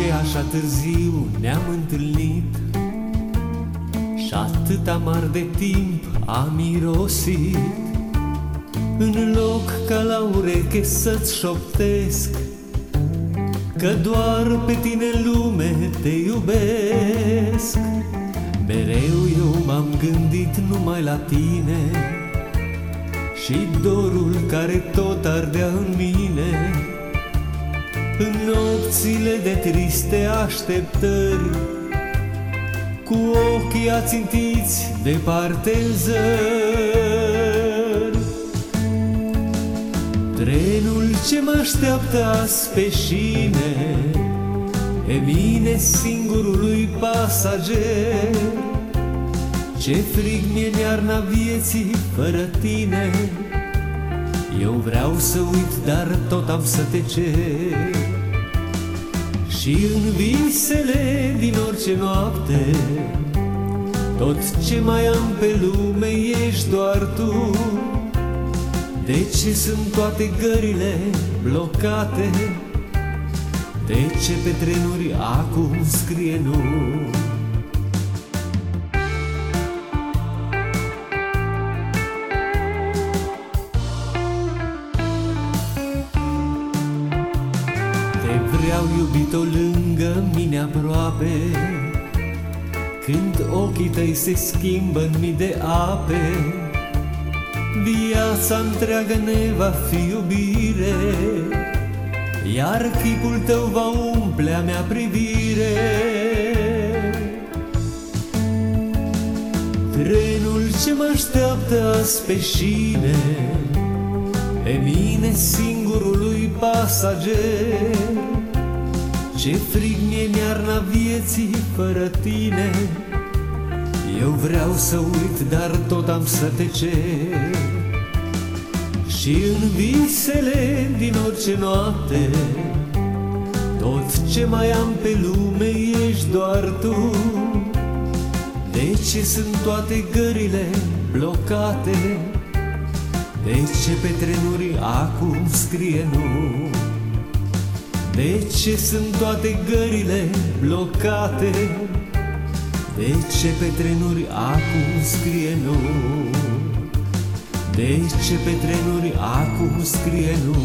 Așa târziu ne-am întâlnit? Și atât amar de timp am mirosit În loc ca la ureche să-ți șoptesc Că doar pe tine lume te iubesc. Mereu eu m-am gândit numai la tine Și dorul care tot ardea în mine În nopțile de triste așteptări Cu ochii ațintiți departe în zări Trenul ce mă așteaptă azi pe șine E mine singurului pasager. Ce frig mi-e iarna vieții fără tine Eu vreau să uit, dar tot am să te cer Și în visele din orice noapte Tot ce mai am pe lume ești doar tu De ce sunt toate gările blocate? De ce pe trenuri acum scrie nu? Te vreau iubit-o lângă mine aproape. Când ochii tăi se schimbă în mii de ape Viața întreagă ne va fi iubire. Iar chipul tău va umple a mea privire. Trenul ce mă așteaptă azi pe șine E mine singurului pasager Ce frig mi-e iarna vieții fără tine Eu vreau să uit, dar tot am să te cer și în visele din orice noapte Tot ce mai am pe lume ești doar tu De ce sunt toate gările blocate? De ce pe trenuri acum scrie nu? De ce sunt toate gările blocate? De ce pe trenuri acum scrie nu? De ce pe trenuri acum scrie nu?